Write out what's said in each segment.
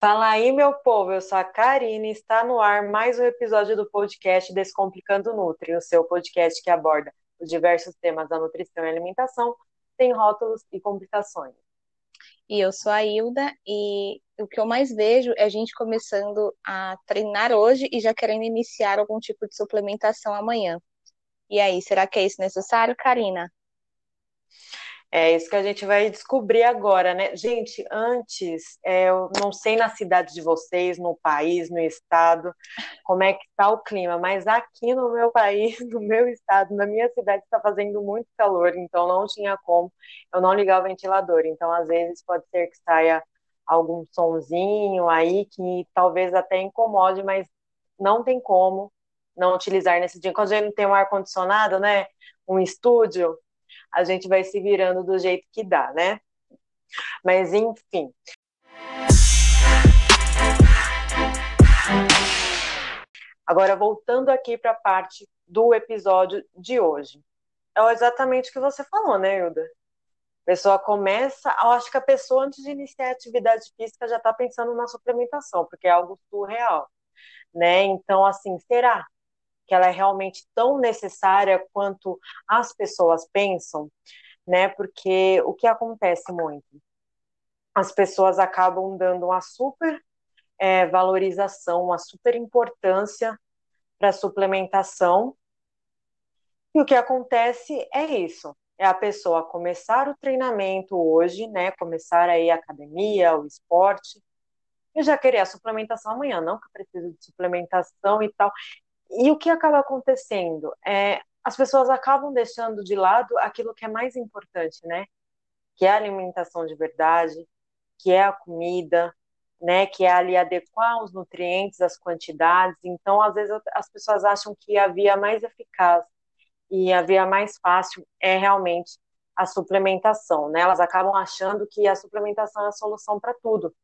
Fala aí, meu povo, eu sou a Karine e está no ar mais um episódio do podcast Descomplicando Nutri, o seu podcast que aborda os diversos temas da nutrição e alimentação, sem rótulos e complicações. E eu sou a Hilda e o que eu mais vejo é a gente começando a treinar hoje e já querendo iniciar algum tipo de suplementação amanhã. E aí, será que é isso necessário, Karina? É isso que a gente vai descobrir agora, né? Gente, antes, é, eu não sei na cidade de vocês, no país, no estado, como é que está o clima, mas aqui no meu país, no meu estado, na minha cidade, está fazendo muito calor, então não tinha como eu não ligar o ventilador. Então, às vezes, pode ser que saia algum sonzinho aí que talvez até incomode, mas não tem como não utilizar nesse dia. Quando a gente não tem um ar-condicionado, né? Um estúdio, a gente vai se virando do jeito que dá, né? Mas enfim. Agora, voltando aqui para a parte do episódio de hoje. É exatamente o que você falou, né, Hilda? A pessoa começa, eu acho que a pessoa, antes de iniciar a atividade física, já está pensando na suplementação, porque é algo surreal, né? Então, assim, será que ela é realmente tão necessária quanto as pessoas pensam, né? Porque o que acontece muito? As pessoas acabam dando uma super é, valorização, uma super importância para a suplementação. E o que acontece é isso: é a pessoa começar o treinamento hoje, né? Começar aí a academia, o esporte, e já querer a suplementação amanhã, não que eu preciso de suplementação e tal. E o que acaba acontecendo? É, as pessoas acabam deixando de lado aquilo que é mais importante, né? Que é a alimentação de verdade, que é a comida, né? Que é ali adequar os nutrientes, as quantidades. Então, às vezes, as pessoas acham que a via mais eficaz e a via mais fácil é realmente a suplementação, né? Elas acabam achando que a suplementação é a solução para tudo.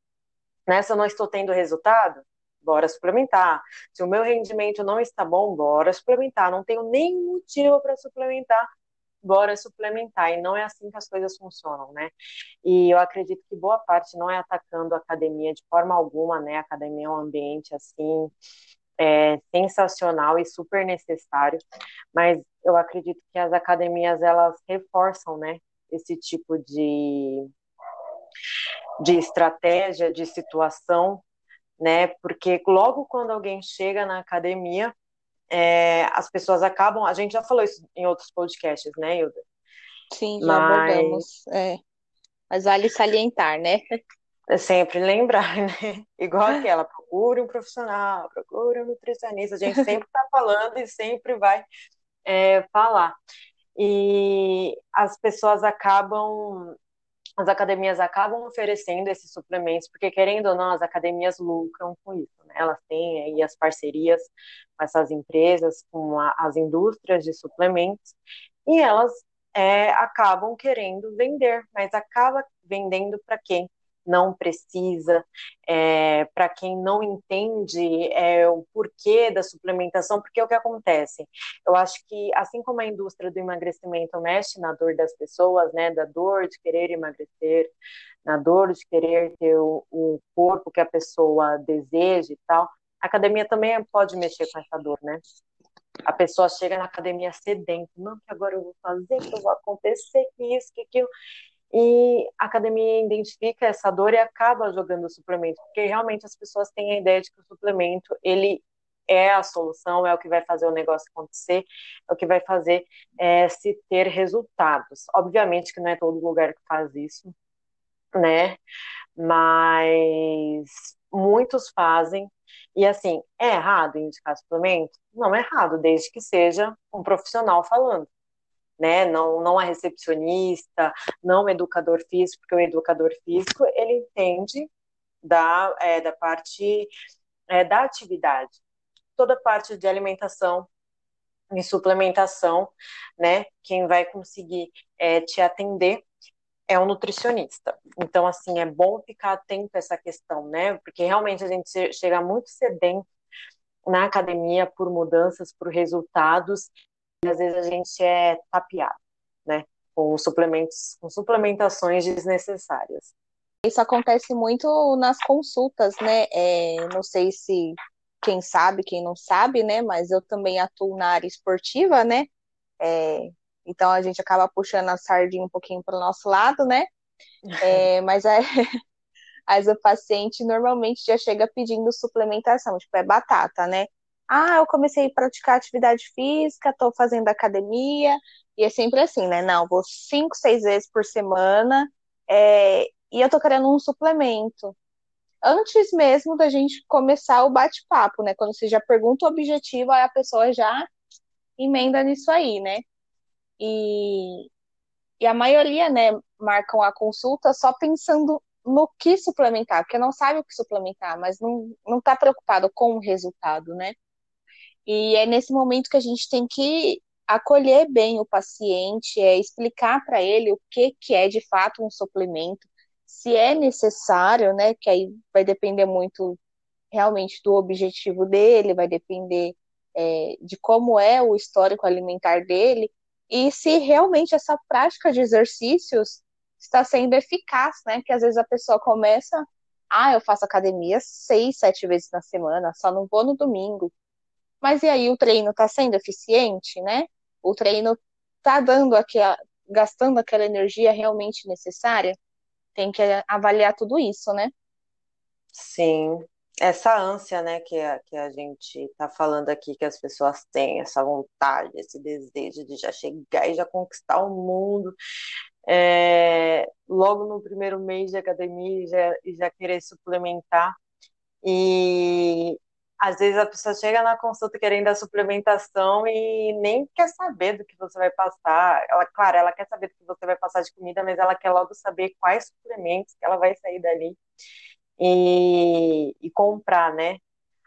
Né? Se eu não estou tendo resultado, bora suplementar. Se o meu rendimento não está bom, bora suplementar. Não tenho nenhum motivo para suplementar, bora suplementar. E não é assim que as coisas funcionam, né? E eu acredito que boa parte não é atacando a academia de forma alguma, né? A academia é um ambiente assim. É, sensacional e super necessário, mas eu acredito que as academias elas reforçam, né, esse tipo de, de estratégia, de situação né? Porque logo quando alguém chega na academia, é, as pessoas acabam. A gente já falou isso em outros podcasts, né, Hilda? Sim, já Mas... abordamos. É. Mas vale salientar, né? É sempre lembrar, né? Igual aquela, procure um profissional, procure um nutricionista. A gente sempre está falando e sempre vai é, falar. E as pessoas acabam as academias acabam oferecendo esses suplementos, porque querendo ou não, as academias lucram com isso, né? Elas têm aí as parcerias com essas empresas, com a, as indústrias de suplementos, e elas é, acabam querendo vender, mas acaba vendendo para quem? Não precisa, é, para quem não entende é, o porquê da suplementação, porque é o que acontece. Eu acho que, assim como a indústria do emagrecimento mexe na dor das pessoas, né, da dor de querer emagrecer, na dor de querer ter o, o corpo que a pessoa deseja e tal, a academia também pode mexer com essa dor, né? A pessoa chega na academia sedenta, não, que agora eu vou fazer, que eu vou acontecer, que isso, que aquilo e a academia identifica essa dor e acaba jogando o suplemento, porque realmente as pessoas têm a ideia de que o suplemento ele é a solução, é o que vai fazer o negócio acontecer, é o que vai fazer é, se ter resultados. Obviamente que não é todo lugar que faz isso, né? Mas muitos fazem. E assim, é errado indicar suplemento? Não é errado, desde que seja um profissional falando né? Não, não a recepcionista, não o educador físico, porque o educador físico ele entende da, é, da parte é, da atividade, toda parte de alimentação e suplementação, né? Quem vai conseguir é, te atender é um nutricionista. Então, assim, é bom ficar atento a essa questão, né? Porque realmente a gente chega muito sedento na academia por mudanças, por resultados, às vezes a gente é tapeado, né? Com suplementos, com suplementações desnecessárias. Isso acontece muito nas consultas, né? É, não sei se quem sabe, quem não sabe, né? Mas eu também atuo na área esportiva, né? É, então a gente acaba puxando a sardinha um pouquinho para o nosso lado, né? É, mas é, Mas o paciente normalmente já chega pedindo suplementação, tipo, é batata, né? Ah, eu comecei a praticar atividade física, estou fazendo academia, e é sempre assim, né? Não, vou cinco, seis vezes por semana, é, e eu tô querendo um suplemento. Antes mesmo da gente começar o bate-papo, né? Quando você já pergunta o objetivo, aí a pessoa já emenda nisso aí, né? E, e a maioria, né, marcam a consulta só pensando no que suplementar, porque não sabe o que suplementar, mas não, não tá preocupado com o resultado, né? E é nesse momento que a gente tem que acolher bem o paciente, é explicar para ele o que, que é de fato um suplemento, se é necessário, né? Que aí vai depender muito realmente do objetivo dele, vai depender é, de como é o histórico alimentar dele, e se realmente essa prática de exercícios está sendo eficaz, né? Que às vezes a pessoa começa, ah, eu faço academia seis, sete vezes na semana, só não vou no domingo. Mas e aí o treino está sendo eficiente, né? O treino está dando aquela, gastando aquela energia realmente necessária? Tem que avaliar tudo isso, né? Sim, essa ânsia, né, que a, que a gente está falando aqui, que as pessoas têm, essa vontade, esse desejo de já chegar e já conquistar o mundo, é, logo no primeiro mês de academia já, já querer suplementar. E às vezes a pessoa chega na consulta querendo a suplementação e nem quer saber do que você vai passar. Ela, claro, ela quer saber do que você vai passar de comida, mas ela quer logo saber quais suplementos que ela vai sair dali e, e comprar, né?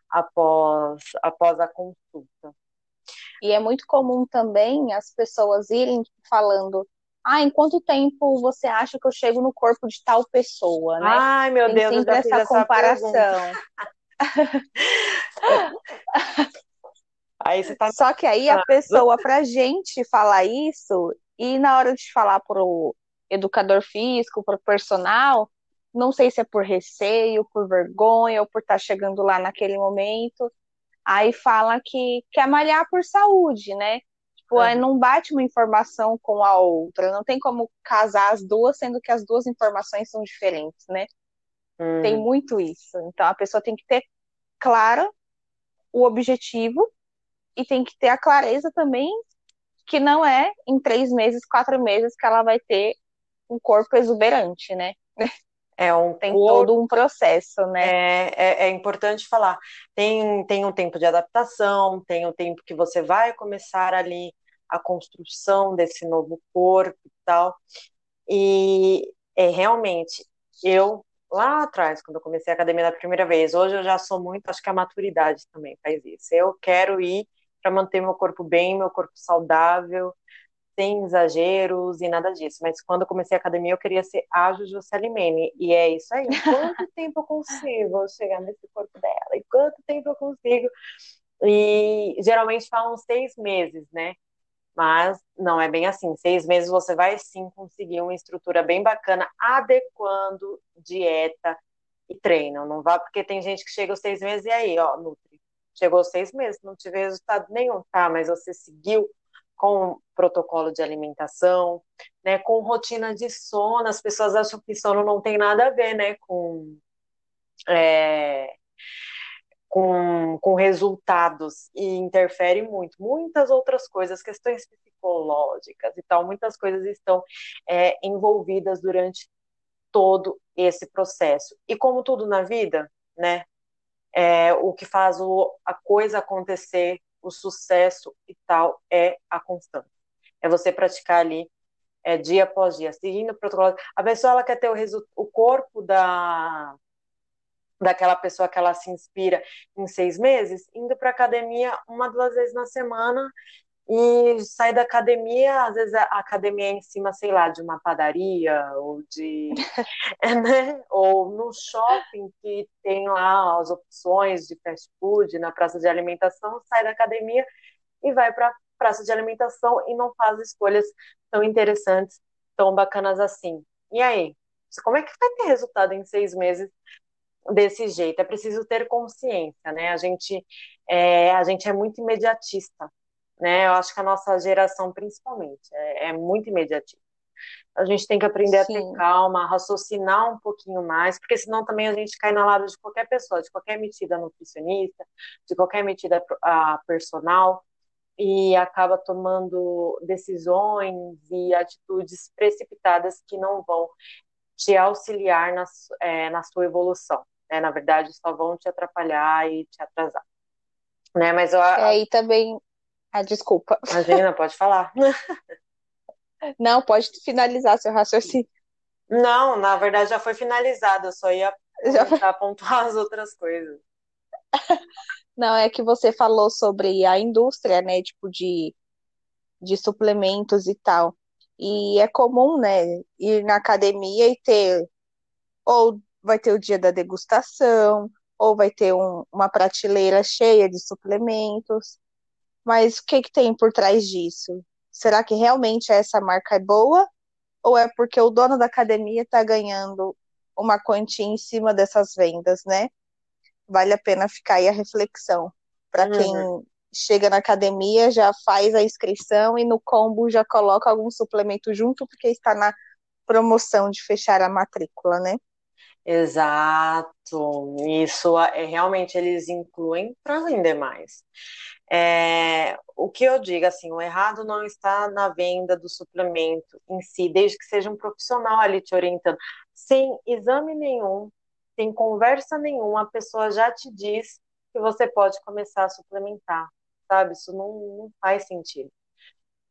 Após, após a consulta. E é muito comum também as pessoas irem falando ah, em quanto tempo você acha que eu chego no corpo de tal pessoa, né? Ai, meu Tem Deus, sempre essa, essa comparação. tá... Só que aí a pessoa, pra gente falar isso, e na hora de falar pro educador físico, pro personal, não sei se é por receio, por vergonha, ou por estar tá chegando lá naquele momento, aí fala que quer malhar por saúde, né? Tipo, não bate uma informação com a outra, não tem como casar as duas, sendo que as duas informações são diferentes, né? Hum. Tem muito isso. Então a pessoa tem que ter clara o objetivo e tem que ter a clareza também que não é em três meses, quatro meses que ela vai ter um corpo exuberante, né? É um tem corpo, todo um processo, né? É, é, é, importante falar. Tem, tem um tempo de adaptação, tem o um tempo que você vai começar ali a construção desse novo corpo e tal. E é realmente, eu lá atrás, quando eu comecei a academia da primeira vez, hoje eu já sou muito, acho que a maturidade também faz isso. Eu quero ir para manter meu corpo bem, meu corpo saudável, sem exageros e nada disso. Mas quando eu comecei a academia, eu queria ser a Juju Salimene. E é isso aí. Quanto tempo eu consigo chegar nesse corpo dela? E quanto tempo eu consigo? E geralmente falam seis meses, né? Mas não é bem assim. Seis meses você vai sim conseguir uma estrutura bem bacana, adequando dieta e treino. Não vá porque tem gente que chega aos seis meses e aí, ó, Nutri, chegou seis meses, não tive resultado nenhum, tá? Mas você seguiu com protocolo de alimentação, né? Com rotina de sono. As pessoas acham que sono não tem nada a ver, né? Com é, com, com resultados e interfere muito. Muitas outras coisas, questões psicológicas e tal, muitas coisas estão é, envolvidas durante todo esse processo. E como tudo na vida, né? É, o que faz o, a coisa acontecer, o sucesso e tal, é a constância. É você praticar ali é, dia após dia, seguindo o protocolo. A pessoa ela quer ter o, o corpo da, daquela pessoa que ela se inspira em seis meses, indo para academia uma, duas vezes na semana e sai da academia, às vezes a academia é em cima, sei lá, de uma padaria ou de, né? Ou no shopping que tem lá as opções de fast food na praça de alimentação, sai da academia e vai para praça de alimentação e não faz escolhas tão interessantes, tão bacanas assim. E aí, como é que vai ter resultado em seis meses desse jeito? É preciso ter consciência, né? A gente é, a gente é muito imediatista, né? Eu acho que a nossa geração, principalmente, é, é muito imediatista. A gente tem que aprender Sim. a ter calma, a raciocinar um pouquinho mais, porque senão também a gente cai na lado de qualquer pessoa, de qualquer metida nutricionista, de qualquer metida a personal, e acaba tomando decisões e atitudes precipitadas que não vão te auxiliar na, é, na sua evolução. Né? Na verdade, só vão te atrapalhar e te atrasar. Né? Mas eu, é, e também. Ah, desculpa. Imagina, pode falar. Não, pode finalizar seu raciocínio. Não, na verdade já foi finalizado, eu só ia já pontuar as outras coisas. Não, é que você falou sobre a indústria, né, tipo de, de suplementos e tal. E é comum, né, ir na academia e ter, ou vai ter o dia da degustação, ou vai ter um, uma prateleira cheia de suplementos. Mas o que, que tem por trás disso? Será que realmente essa marca é boa? Ou é porque o dono da academia está ganhando uma quantia em cima dessas vendas, né? Vale a pena ficar aí a reflexão. Para uhum. quem chega na academia, já faz a inscrição e no combo já coloca algum suplemento junto, porque está na promoção de fechar a matrícula, né? Exato. Isso é realmente eles incluem para vender mais. É, o que eu digo, assim, o errado não está na venda do suplemento em si, desde que seja um profissional ali te orientando. Sem exame nenhum, sem conversa nenhuma, a pessoa já te diz que você pode começar a suplementar, sabe? Isso não, não faz sentido.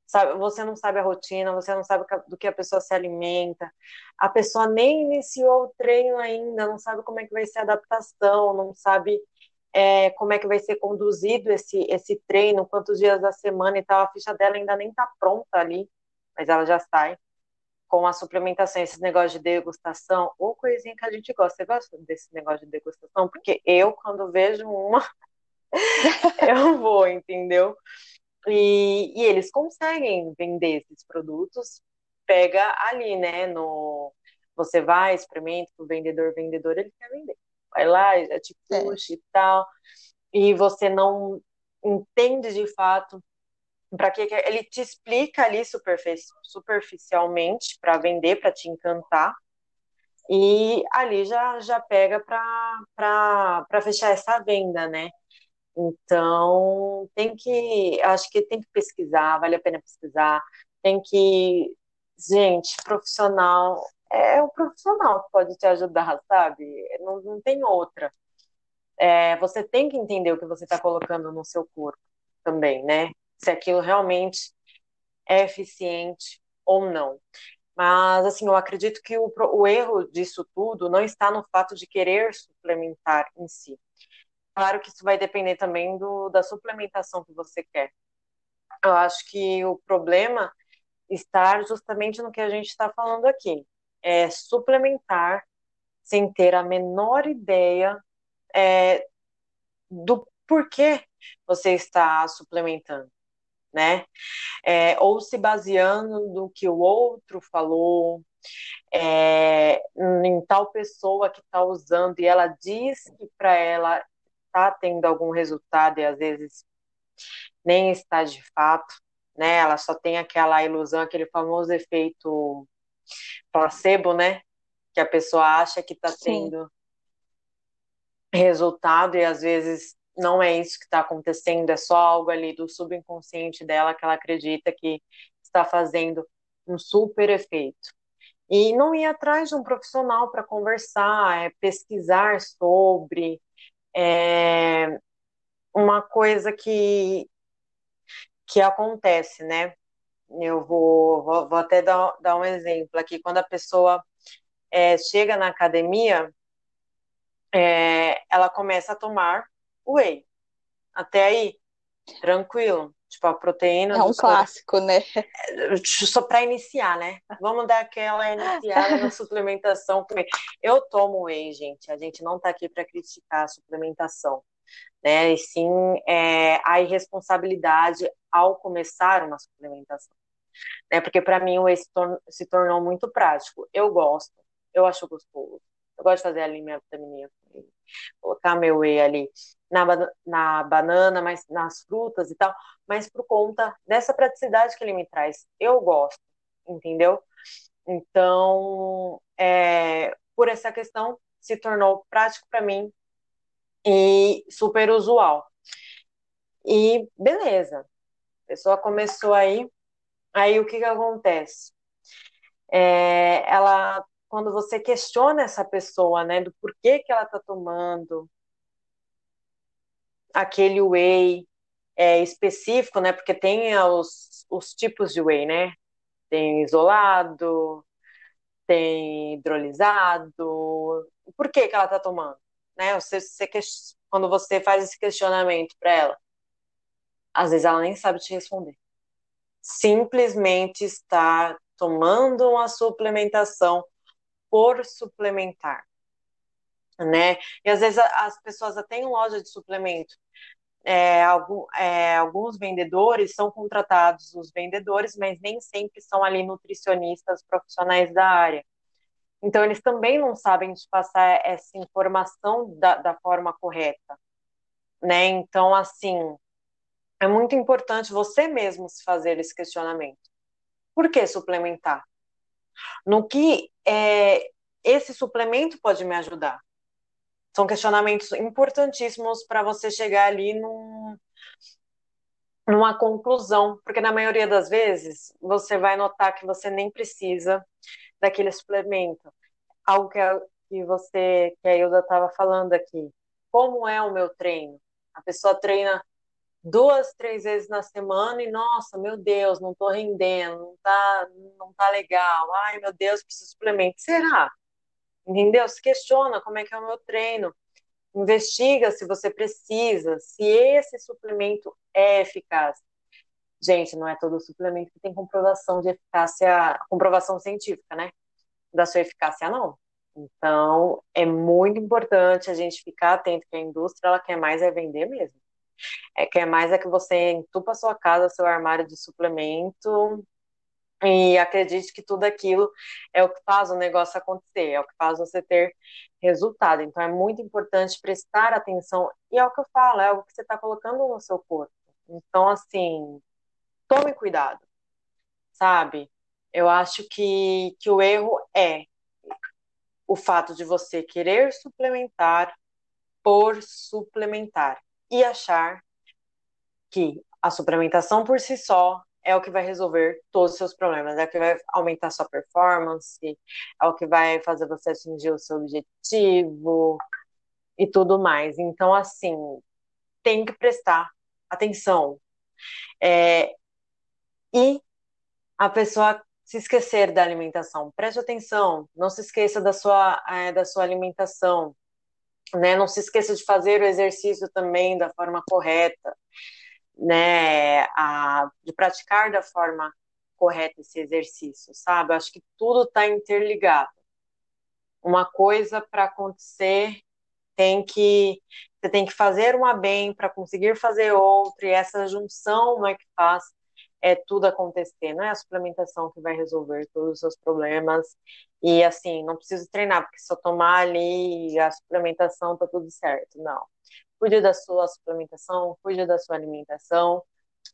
Sabe, você não sabe a rotina, você não sabe do que a pessoa se alimenta, a pessoa nem iniciou o treino ainda, não sabe como é que vai ser a adaptação, não sabe é, como é que vai ser conduzido esse, esse treino, quantos dias da semana e tal. A ficha dela ainda nem está pronta ali, mas ela já sai com a suplementação, esse negócio de degustação, ou coisinha que a gente gosta. Você gosta desse negócio de degustação? Porque eu, quando vejo uma, eu vou, entendeu? E, e, eles conseguem vender esses produtos, pega ali, né, no... Você vai, experimenta, o vendedor, vendedor, ele quer vender vai lá, já te é. puxa é. e tal, e você não entende de fato para que ele te explica ali superficialmente para vender, para te encantar, e ali já, já pega para fechar essa venda, né? Então, tem que, acho que tem que pesquisar, vale a pena pesquisar, tem que, gente, profissional é o profissional que pode te ajudar, sabe? Não, não tem outra. É, você tem que entender o que você está colocando no seu corpo também, né? Se aquilo realmente é eficiente ou não. Mas, assim, eu acredito que o, o erro disso tudo não está no fato de querer suplementar em si. Claro que isso vai depender também do, da suplementação que você quer. Eu acho que o problema está justamente no que a gente está falando aqui é, suplementar sem ter a menor ideia é, do porquê você está suplementando, né? É, ou se baseando no que o outro falou, é, em tal pessoa que está usando e ela diz que para ela está tendo algum resultado e às vezes nem está de fato, né? Ela só tem aquela ilusão, aquele famoso efeito placebo, né? Que a pessoa acha que está tendo resultado e às vezes não é isso que está acontecendo, é só algo ali do subconsciente dela que ela acredita que está fazendo um super efeito. E não ir atrás de um profissional para conversar, é pesquisar sobre é, uma coisa que, que acontece, né? Eu vou, vou, vou até dar, dar um exemplo aqui. Quando a pessoa é, chega na academia, é, ela começa a tomar whey. Até aí, tranquilo. Tipo, a proteína. É um clássico, né? É, só para iniciar, né? Vamos dar aquela iniciada na suplementação. Eu tomo whey, gente. A gente não tá aqui para criticar a suplementação né? E sim é, a irresponsabilidade ao começar uma suplementação, né? Porque para mim o whey se, tornou muito prático. Eu gosto, Eu acho gostoso. Eu gosto de fazer ali minha vitamininha colocar meu whey ali na, na banana, mas nas frutas e tal, mas por conta dessa praticidade que ele me traz. Eu gosto, entendeu? Então, é, por essa questão, se tornou prático para mim e super usual. E beleza, a pessoa começou aí, aí o que que acontece? É, ela, quando você questiona essa pessoa, né, do porquê que ela está tomando aquele whey é, específico, né, porque tem os, os tipos de whey, né, tem isolado, tem hidrolisado, por que que ela está tomando, né, você, você, quando você faz esse questionamento para ela, às vezes ela nem sabe te responder. Simplesmente está tomando uma suplementação por suplementar, né? E às vezes as pessoas até em loja de suplemento, é, algum, é, alguns vendedores são contratados os vendedores, mas nem sempre são ali nutricionistas profissionais da área. Então eles também não sabem te passar essa informação da, da forma correta, né? Então assim é muito importante você mesmo se fazer esse questionamento. Por que suplementar? No que é, esse suplemento pode me ajudar? São questionamentos importantíssimos para você chegar ali num, numa conclusão, porque na maioria das vezes você vai notar que você nem precisa daquele suplemento. Algo que, a, que você, que a Hilda estava falando aqui. Como é o meu treino? A pessoa treina duas, três vezes na semana e, nossa, meu Deus, não estou rendendo, não tá, não tá legal, ai, meu Deus, preciso suplemento. Será? Entendeu? Se questiona como é que é o meu treino. Investiga se você precisa, se esse suplemento é eficaz. Gente, não é todo suplemento que tem comprovação de eficácia, comprovação científica, né? Da sua eficácia, não. Então, é muito importante a gente ficar atento que a indústria ela quer mais é vender mesmo. É, quer mais é que você entupa sua casa, seu armário de suplemento e acredite que tudo aquilo é o que faz o negócio acontecer, é o que faz você ter resultado. Então é muito importante prestar atenção, e é o que eu falo, é algo que você está colocando no seu corpo. Então, assim, tome cuidado, sabe? Eu acho que, que o erro é o fato de você querer suplementar por suplementar e achar que a suplementação por si só é o que vai resolver todos os seus problemas, é o que vai aumentar sua performance, é o que vai fazer você atingir o seu objetivo e tudo mais. Então, assim, tem que prestar atenção. É, e a pessoa se esquecer da alimentação. Preste atenção, não se esqueça da sua, é, da sua alimentação. Né? Não se esqueça de fazer o exercício também da forma correta, né? A, de praticar da forma correta esse exercício, sabe? Acho que tudo está interligado. Uma coisa para acontecer tem que você tem que fazer uma bem para conseguir fazer outra e essa junção é que faz é tudo acontecer. Não é a suplementação que vai resolver todos os seus problemas. E assim, não preciso treinar, porque se eu tomar ali a suplementação, tá tudo certo. Não. Cuide da sua suplementação, cuide da sua alimentação,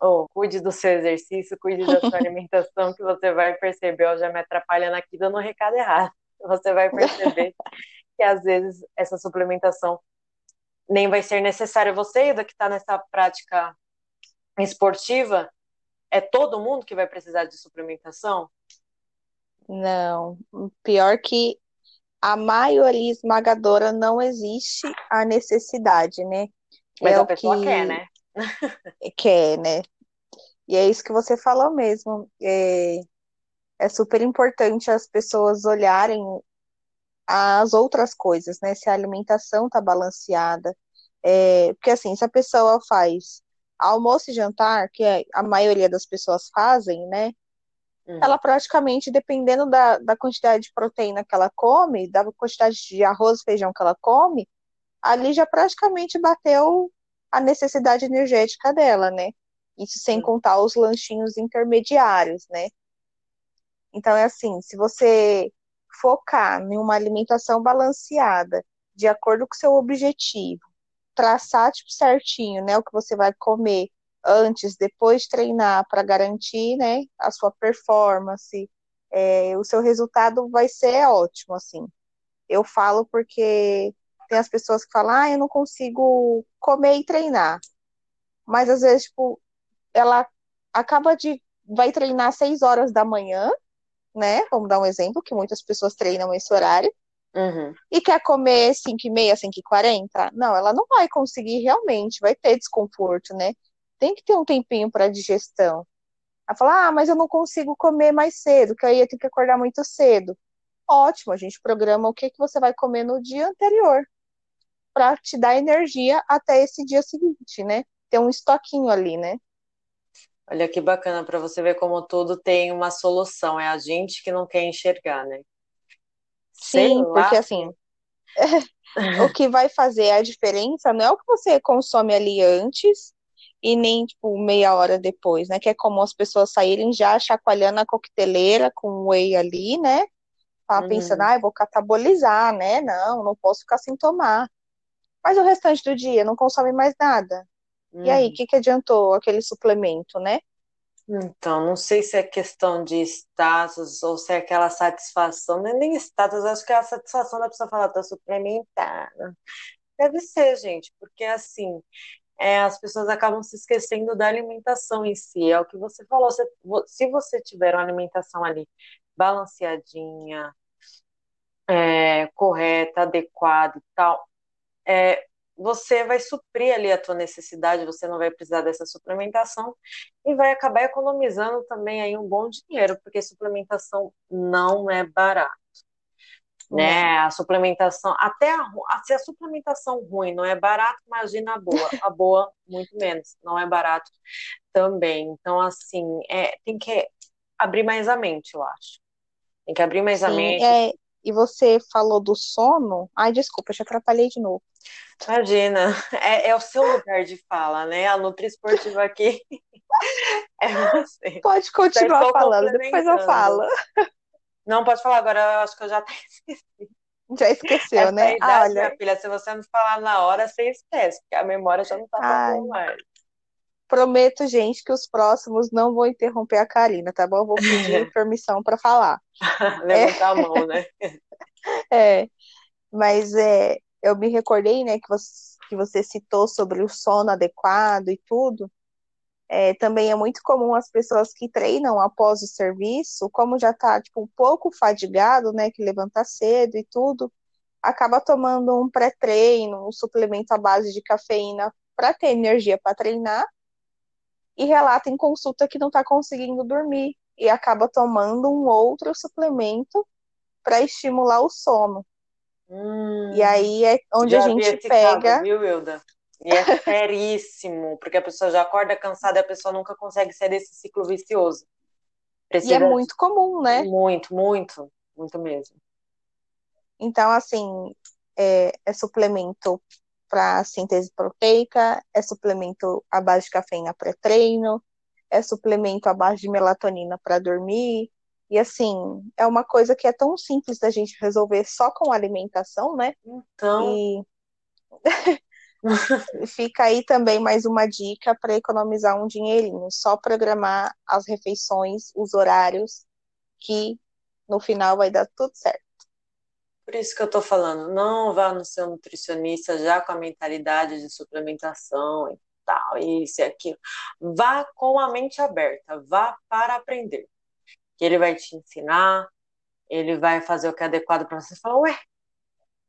ou cuide do seu exercício, cuide da sua alimentação, que você vai perceber, eu já me atrapalhando aqui dando um recado errado. Você vai perceber que às vezes essa suplementação nem vai ser necessária. Você ainda que está nessa prática esportiva, é todo mundo que vai precisar de suplementação? Não, pior que a maioria esmagadora não existe a necessidade, né? Mas é a pessoa que... quer, né? quer, né? E é isso que você falou mesmo. É, é super importante as pessoas olharem as outras coisas, né? Se a alimentação tá balanceada. É, porque assim, se a pessoa faz almoço e jantar, que a maioria das pessoas fazem, né? Uhum. Ela praticamente, dependendo da, da quantidade de proteína que ela come, da quantidade de arroz e feijão que ela come, ali já praticamente bateu a necessidade energética dela, né? Isso sem uhum. contar os lanchinhos intermediários, né? Então é assim, se você focar em uma alimentação balanceada, de acordo com o seu objetivo, traçar tipo, certinho, né, o que você vai comer antes, depois de treinar, para garantir, né, a sua performance, é, o seu resultado vai ser ótimo, assim. Eu falo porque tem as pessoas que falam, ah, eu não consigo comer e treinar. Mas às vezes, tipo, ela acaba de vai treinar às 6 horas da manhã, né? Vamos dar um exemplo, que muitas pessoas treinam esse horário. Uhum. E quer comer 5 e meia, 5 e 40? Não, ela não vai conseguir realmente, vai ter desconforto, né? Tem que ter um tempinho para digestão. Ela fala, ah, mas eu não consigo comer mais cedo, que aí eu tenho que acordar muito cedo. Ótimo, a gente programa o que, que você vai comer no dia anterior para te dar energia até esse dia seguinte, né? Ter um estoquinho ali, né? Olha que bacana para você ver como tudo tem uma solução. É a gente que não quer enxergar, né? Sim, porque assim, o que vai fazer a diferença não é o que você consome ali antes e nem tipo meia hora depois, né? Que é como as pessoas saírem já chacoalhando a coqueteleira com whey ali, né? Tava uhum. pensando, ah, eu vou catabolizar, né? Não, não posso ficar sem tomar. Mas o restante do dia não consome mais nada. Uhum. E aí, o uhum. que, que adiantou aquele suplemento, né? Então, não sei se é questão de status ou se é aquela satisfação, não é nem status, acho que é a satisfação da pessoa falar, tô suplementada. Deve ser, gente, porque assim, é, as pessoas acabam se esquecendo da alimentação em si. É o que você falou, se, se você tiver uma alimentação ali balanceadinha, é, correta, adequada e tal, é, você vai suprir ali a tua necessidade, você não vai precisar dessa suplementação e vai acabar economizando também aí um bom dinheiro, porque suplementação não é barato. Né? A suplementação, até a, se a suplementação ruim não é barato, imagina a boa. A boa, muito menos, não é barato também. Então, assim, é, tem que abrir mais a mente, eu acho. Tem que abrir mais Sim, a mente. É, e você falou do sono. Ai, desculpa, te atrapalhei de novo. Imagina, é, é o seu lugar de fala, né? A Nutri Esportiva aqui é você. Pode continuar falando, depois eu falo. Não, pode falar agora, eu acho que eu já até esqueci. Já esqueceu, Essa né? É idade, ah, olha... Minha filha, se você não falar na hora, você esquece, porque a memória já não tá tão mais. Prometo, gente, que os próximos não vou interromper a Karina, tá bom? Eu vou pedir permissão para falar. Levantar é... a mão, né? É, mas é, eu me recordei, né, que você, que você citou sobre o sono adequado e tudo. É, também é muito comum as pessoas que treinam após o serviço, como já tá, tipo, um pouco fadigado, né, que levanta cedo e tudo, acaba tomando um pré-treino, um suplemento à base de cafeína para ter energia para treinar, e relata em consulta que não está conseguindo dormir, e acaba tomando um outro suplemento para estimular o sono. Hum, e aí é onde a gente pega. Caso, viu, Hilda? E é seríssimo, porque a pessoa já acorda cansada e a pessoa nunca consegue sair desse ciclo vicioso. Precisa... E é muito comum, né? Muito, muito, muito mesmo. Então, assim, é, é suplemento para síntese proteica, é suplemento à base de cafeína pré-treino, é suplemento à base de melatonina para dormir, e assim, é uma coisa que é tão simples da gente resolver só com alimentação, né? Então. E fica aí também mais uma dica para economizar um dinheirinho. Só programar as refeições, os horários, que no final vai dar tudo certo. Por isso que eu tô falando, não vá no seu nutricionista já com a mentalidade de suplementação e tal, isso e aquilo. Vá com a mente aberta, vá para aprender que ele vai te ensinar, ele vai fazer o que é adequado para você. Você fala, ué,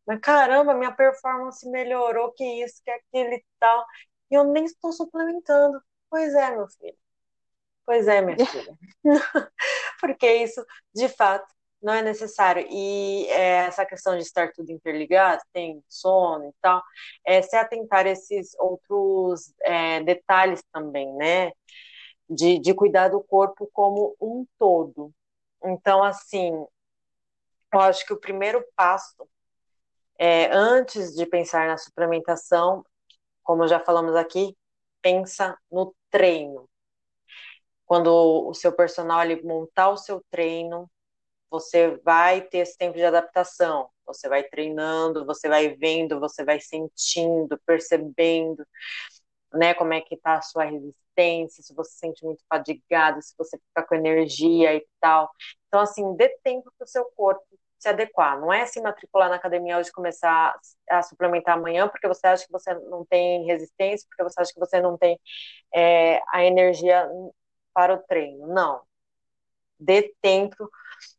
mas caramba, minha performance melhorou, que isso, que aquilo e tal, e eu nem estou suplementando. Pois é, meu filho. Pois é, minha filha. Porque isso, de fato, não é necessário. E é, essa questão de estar tudo interligado, tem sono e tal, é se atentar a esses outros é, detalhes também, né? de, de cuidar do corpo como um todo. Então, assim, eu acho que o primeiro passo, é, antes de pensar na suplementação, como já falamos aqui, pensa no treino. Quando o seu personal ali montar o seu treino, você vai ter esse tempo de adaptação. Você vai treinando, você vai vendo, você vai sentindo, percebendo, né, como é que tá a sua resistência, se você se sente muito fadigado, se você fica com energia e tal. Então, assim, dê tempo para o seu corpo se adequar. Não é se matricular na academia hoje começar a suplementar amanhã porque você acha que você não tem resistência, porque você acha que você não tem é, a energia para o treino. Não. Dê tempo,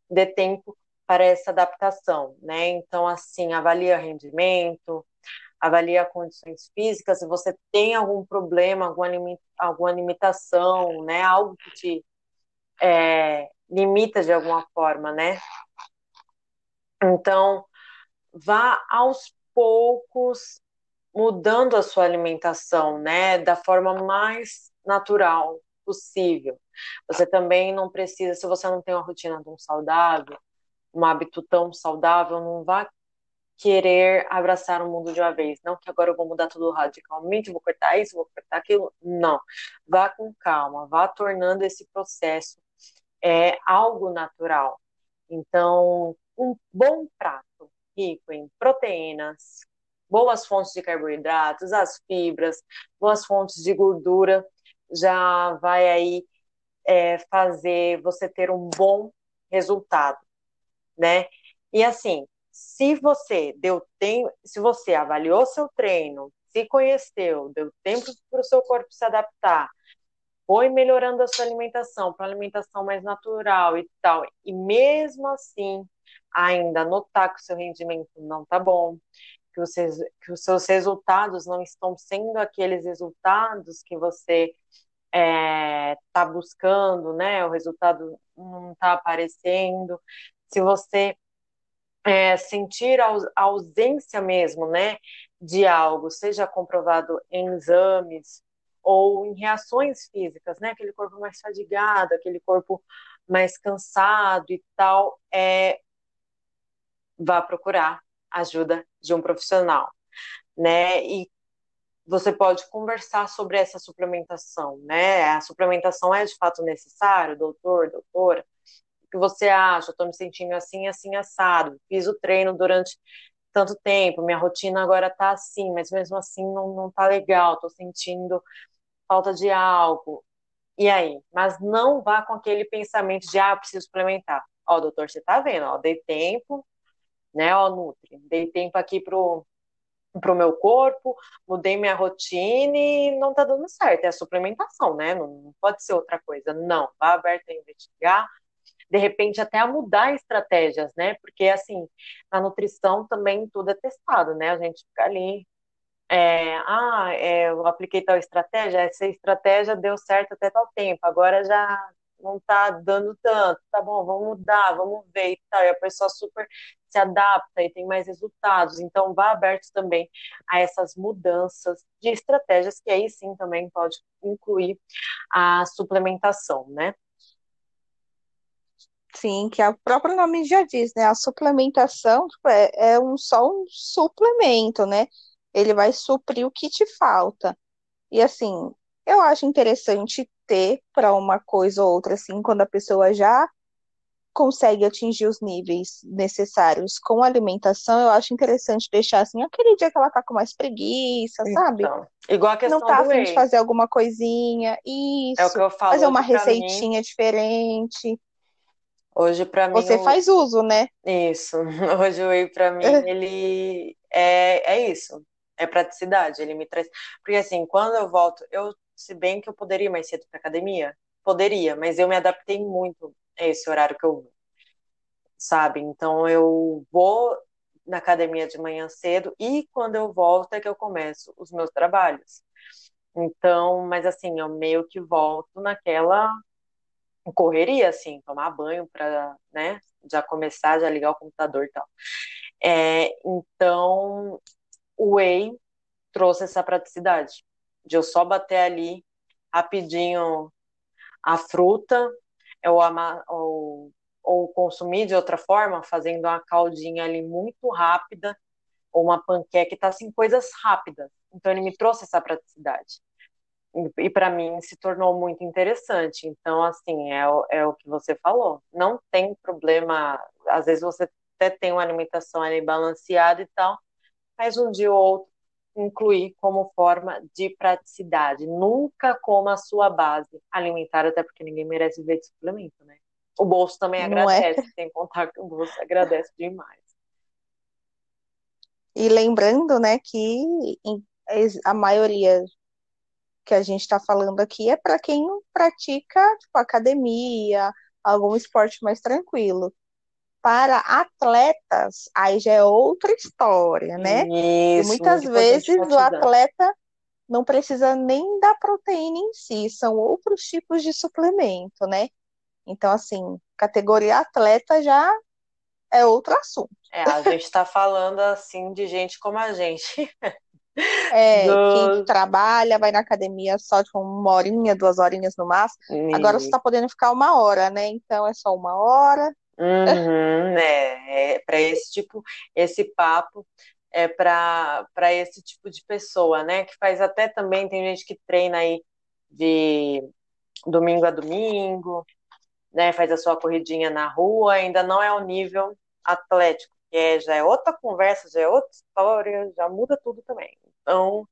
dê tempo para essa adaptação, né? Então, assim, avalia rendimento, avalia condições físicas, se você tem algum problema, alguma, alguma limitação, né? Algo que te é, limita de alguma forma, né? Então, vá aos poucos mudando a sua alimentação, né? Da forma mais natural possível. Você também não precisa, se você não tem uma rotina tão saudável, um hábito tão saudável, não vá querer abraçar o mundo de uma vez. Não que agora eu vou mudar tudo radicalmente, vou cortar isso, vou cortar aquilo. Não. Vá com calma, vá tornando esse processo é, algo natural. Então, um bom prato rico em proteínas, boas fontes de carboidratos, as fibras, boas fontes de gordura, já vai aí é, fazer você ter um bom resultado, né? E assim, se você deu tempo, se você avaliou seu treino, se conheceu, deu tempo para o seu corpo se adaptar, foi melhorando a sua alimentação para alimentação mais natural e tal, e mesmo assim ainda notar que o seu rendimento não está bom, que, você, que os seus resultados não estão sendo aqueles resultados que você está é, tá buscando, né? O resultado não está aparecendo. Se você é, sentir a ausência mesmo, né, de algo, seja comprovado em exames ou em reações físicas, né, aquele corpo mais fadigado, aquele corpo mais cansado e tal, é, vá procurar ajuda de um profissional, né, e você pode conversar sobre essa suplementação, né, a suplementação é de fato necessário, doutor, doutora, que você acha? Eu tô me sentindo assim, assim, assado. Fiz o treino durante tanto tempo, minha rotina agora tá assim, mas mesmo assim não, não tá legal, tô sentindo falta de algo. E aí? Mas não vá com aquele pensamento de, ah, preciso suplementar. Ó, doutor, você tá vendo, ó, dei tempo, né, ó, Nutri, dei tempo aqui pro, pro meu corpo, mudei minha rotina e não tá dando certo. É a suplementação, né? Não, não pode ser outra coisa. Não, vá aberto a investigar, de repente até a mudar estratégias, né? Porque assim, na nutrição também tudo é testado, né? A gente fica ali, é, ah, é, eu apliquei tal estratégia, essa estratégia deu certo até tal tempo, agora já não tá dando tanto, tá bom, vamos mudar, vamos ver e tal, e a pessoa super se adapta e tem mais resultados, então vá aberto também a essas mudanças de estratégias, que aí sim também pode incluir a suplementação, né? Sim, que o próprio nome já diz, né? A suplementação tipo, é, é um, só um suplemento, né? Ele vai suprir o que te falta. E assim, eu acho interessante ter para uma coisa ou outra, assim, quando a pessoa já consegue atingir os níveis necessários com a alimentação, eu acho interessante deixar assim, aquele dia que ela tá com mais preguiça, sabe? Então, igual a questão Não tá do afim de fazer alguma coisinha, isso. É o que eu falo fazer uma pra mim. receitinha diferente. Hoje, para mim, Você faz uso, né? isso. Hoje o whey, para mim, ele é, é isso. É praticidade. Ele me traz. Porque, assim, quando eu volto, eu, se bem que eu poderia mais cedo para academia, poderia, mas eu me adaptei muito a esse horário que eu vou, sabe? Então, eu vou na academia de manhã cedo e quando eu volto é que eu começo os meus trabalhos. Então, mas assim, eu meio que volto naquela correria, assim, tomar banho para, né, já começar, já ligar o computador e tal. É, então, o Whey trouxe essa praticidade de eu só bater ali rapidinho a fruta ou, ou, ou consumir de outra forma, fazendo uma caldinha ali muito rápida ou uma panqueca, tá assim, coisas rápidas. Então, ele me trouxe essa praticidade. e para mim se tornou muito interessante. Então, assim, é, é o que você falou. Não tem problema, às vezes você até tem uma alimentação ali balanceada e tal, mas um dia ou outro incluir como forma de praticidade. Nunca coma a sua base alimentar, até porque ninguém merece viver de suplemento, né? O bolso também Não é? agradece, é? sem contar que o bolso agradece demais. E lembrando, né, que a maioria que a gente está falando aqui é para quem não pratica tipo, academia, algum esporte mais tranquilo. Para atletas, aí já é outra história, né? Isso, e muitas vezes o atleta não precisa nem da proteína em si, são outros tipos de suplemento, né? Então, assim, categoria atleta já é outro assunto. É, a gente está falando assim de gente como a gente. É, do... quem trabalha, vai na academia só de tipo, uma horinha, duas horinhas no máximo. Agora você está podendo ficar uma hora, né? Então é só uma hora. Uhum, é, é para esse tipo, esse papo é para esse tipo de pessoa, né? Que faz até também, tem gente que treina aí de domingo a domingo, né? Faz a sua corridinha na rua, ainda não é o nível atlético, que é, já é outra conversa, já é outra história, já muda tudo também. Então,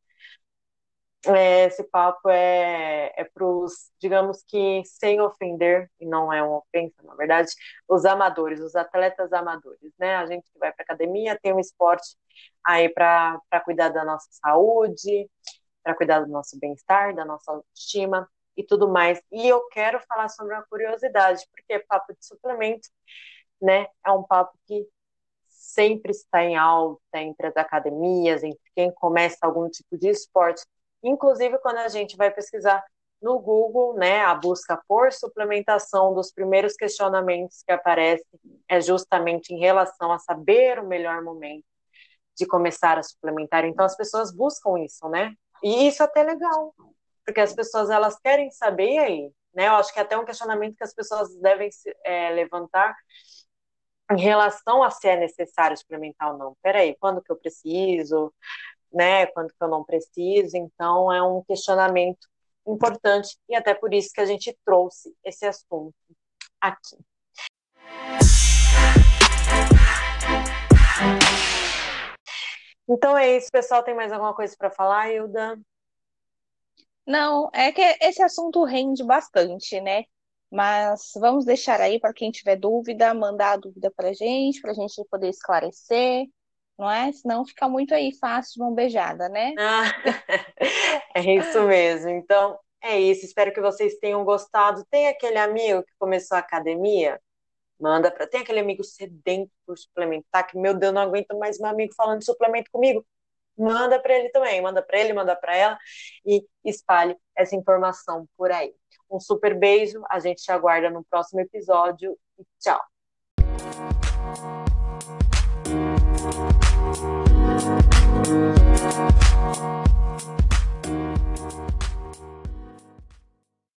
é, esse papo é, é para os, digamos que, sem ofender, e não é uma ofensa, na verdade, os amadores, os atletas amadores, né? A gente que vai para academia tem um esporte aí para cuidar da nossa saúde, para cuidar do nosso bem-estar, da nossa autoestima e tudo mais. E eu quero falar sobre uma curiosidade, porque papo de suplemento, né? É um papo que sempre está em alta entre as academias, entre quem começa algum tipo de esporte. Inclusive, quando a gente vai pesquisar no Google, né, a busca por suplementação dos primeiros questionamentos que aparecem é justamente em relação a saber o melhor momento de começar a suplementar. Então, as pessoas buscam isso, né? E isso é até legal, porque as pessoas elas querem saber aí, né? Eu acho que é até um questionamento que as pessoas devem é, levantar em relação a se é necessário suplementar ou não. Peraí, quando que eu preciso, né? Quando que eu não preciso? Então é um questionamento importante e até por isso que a gente trouxe esse assunto aqui. Então é isso, pessoal. Tem mais alguma coisa para falar, Hilda? Não, é que esse assunto rende bastante, né? Mas vamos deixar aí para quem tiver dúvida, mandar a dúvida para a gente, para a gente poder esclarecer, não é? Senão fica muito aí fácil de mão beijada, né? Ah, é isso mesmo. Então, é isso. Espero que vocês tenham gostado. Tem aquele amigo que começou a academia? Manda para. Tem aquele amigo sedento por suplementar, que, meu Deus, não aguento mais meu amigo falando de suplemento comigo manda para ele também, manda para ele, manda para ela e espalhe essa informação por aí. Um super beijo, a gente te aguarda no próximo episódio e tchau. Thank you.